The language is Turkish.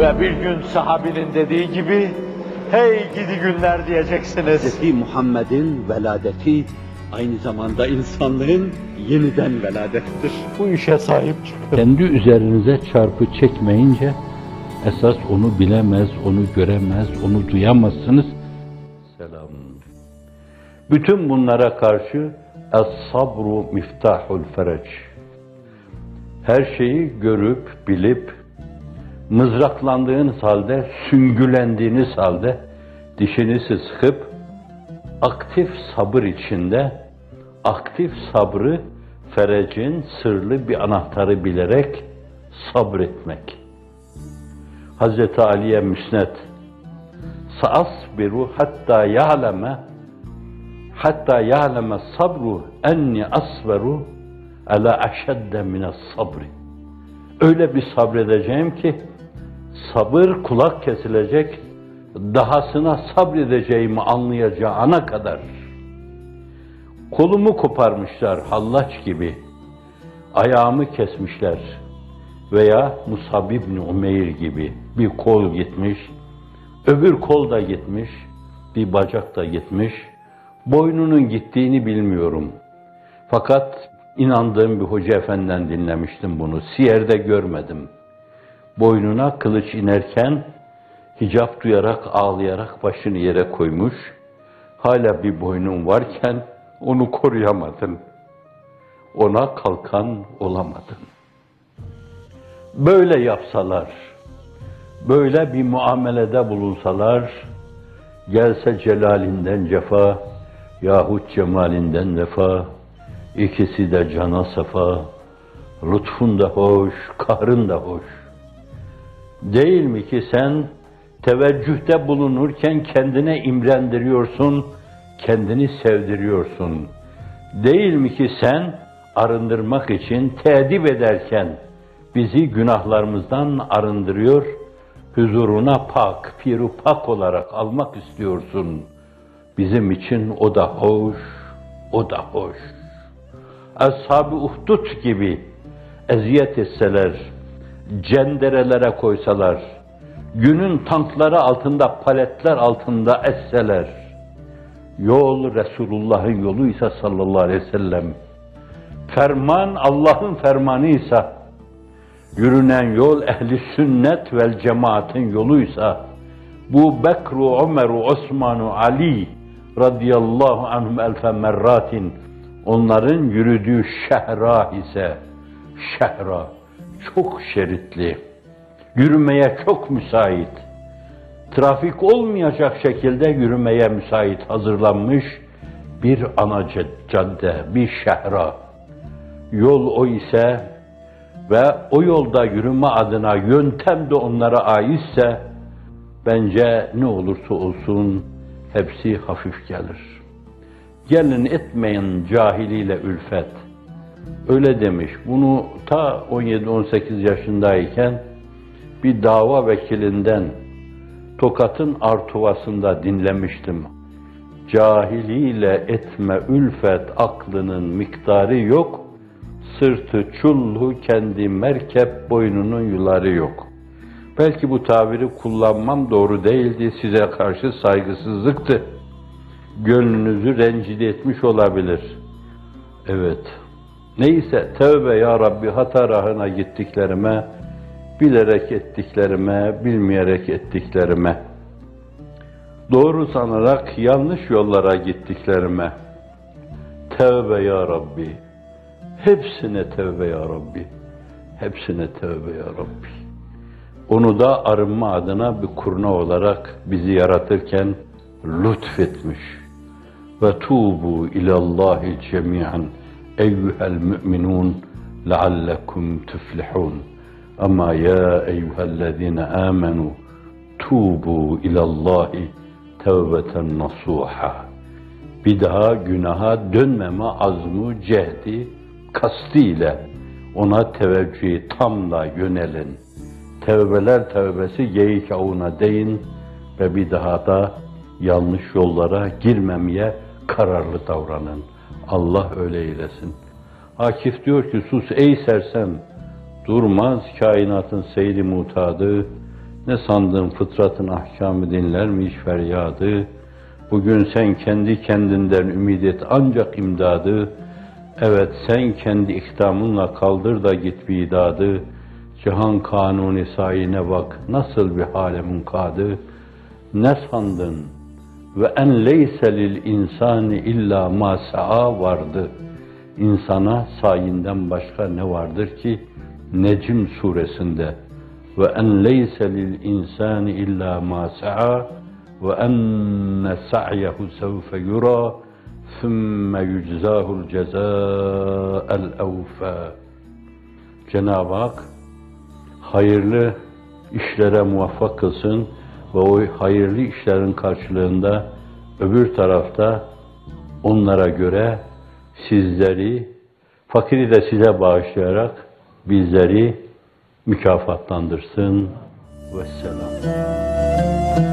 Ve bir gün sahabinin dediği gibi, hey gidi günler diyeceksiniz. Hz. Muhammed'in veladeti aynı zamanda insanlığın yeniden veladettir. Bu işe sahip çıkın. Kendi üzerinize çarpı çekmeyince esas onu bilemez, onu göremez, onu duyamazsınız. Selam. Bütün bunlara karşı es-sabru miftahul fereç. Her şeyi görüp, bilip, mızraklandığınız halde, süngülendiğiniz halde dişinizi sıkıp aktif sabır içinde aktif sabrı ferecin sırlı bir anahtarı bilerek sabretmek. Hazreti Ali'ye müsnet saasbiru hatta ya'leme hatta ya'leme sabru enni asveru ala aşedde mines sabri. Öyle bir sabredeceğim ki sabır kulak kesilecek, dahasına sabredeceğimi anlayacağı ana kadar. Kolumu koparmışlar hallaç gibi, ayağımı kesmişler veya Musab ibn Umeyr gibi bir kol gitmiş, öbür kol da gitmiş, bir bacak da gitmiş, boynunun gittiğini bilmiyorum. Fakat inandığım bir hoca efendiden dinlemiştim bunu, siyerde görmedim. Boynuna kılıç inerken, hicap duyarak, ağlayarak başını yere koymuş, hala bir boynun varken, onu koruyamadın. Ona kalkan olamadın. Böyle yapsalar, böyle bir muamelede bulunsalar, gelse celalinden cefa, yahut cemalinden vefa, ikisi de cana sefa, lütfun da hoş, kahrın da hoş. Değil mi ki sen teveccühte bulunurken kendine imrendiriyorsun, kendini sevdiriyorsun. Değil mi ki sen arındırmak için tedip ederken bizi günahlarımızdan arındırıyor, huzuruna pak, piru pak olarak almak istiyorsun. Bizim için o da hoş, o da hoş. Ashab-ı Uhdud gibi eziyet etseler, cenderelere koysalar, günün tankları altında, paletler altında etseler, Yol Resulullah'ın yoluysa sallallahu aleyhi ve sellem. Ferman Allah'ın fermanıysa, yürünen yol ehli sünnet vel cemaatin yoluysa, bu Bekru, Ömeru, Osmanu, Ali radıyallahu anhum elfe merratin onların yürüdüğü şehra ise şehra çok şeritli, yürümeye çok müsait trafik olmayacak şekilde yürümeye müsait hazırlanmış bir ana cadde, bir şehra. Yol o ise ve o yolda yürüme adına yöntem de onlara aitse bence ne olursa olsun hepsi hafif gelir. Gelin etmeyin cahiliyle ülfet. Öyle demiş. Bunu ta 17-18 yaşındayken bir dava vekilinden Tokat'ın Artuvası'nda dinlemiştim. Cahiliyle etme ülfet aklının miktarı yok, sırtı çullu kendi merkep boynunun yuları yok. Belki bu tabiri kullanmam doğru değildi, size karşı saygısızlıktı. Gönlünüzü rencide etmiş olabilir. Evet. Neyse, tevbe ya Rabbi hata rahına gittiklerime, bilerek ettiklerime, bilmeyerek ettiklerime, doğru sanarak yanlış yollara gittiklerime, tevbe ya Rabbi, hepsine tevbe ya Rabbi, hepsine tevbe ya Rabbi. Onu da arınma adına bir kurna olarak bizi yaratırken lütfetmiş. Ve tubu ilallahi cemiyan eyyuhel müminun leallekum tuflihun. Ama ya eyyühellezine amenu tubu ilallahi tevbeten nasuha. Bir daha günaha dönmeme azmu, cehdi, kastıyla ona teveccühü tamla yönelin. Tevbeler tevbesi geyik avına değin ve bir daha da yanlış yollara girmemeye kararlı davranın. Allah öyle eylesin. Akif diyor ki sus ey sersem, durmaz kainatın seyri mutadı, Ne sandın fıtratın ahkamı dinler mi hiç feryadı? Bugün sen kendi kendinden ümit et ancak imdadı. Evet sen kendi ikdamınla kaldır da git bidadı. Cihan kanuni sayine bak nasıl bir hale munkadı. Ne sandın? Ve en leyse lil insani illa ma sa'a vardı. İnsana sayinden başka ne vardır ki? Necm suresinde ve en leyse lil insani illa ma sa'a ve enne sa'yehu sevfe yura thumme yuczahul cezâ'el evfâ. Cenab-ı Hak hayırlı işlere muvaffak kılsın ve o hayırlı işlerin karşılığında öbür tarafta onlara göre sizleri, fakiri de size bağışlayarak bizleri mükafatlandırsın. Vesselam.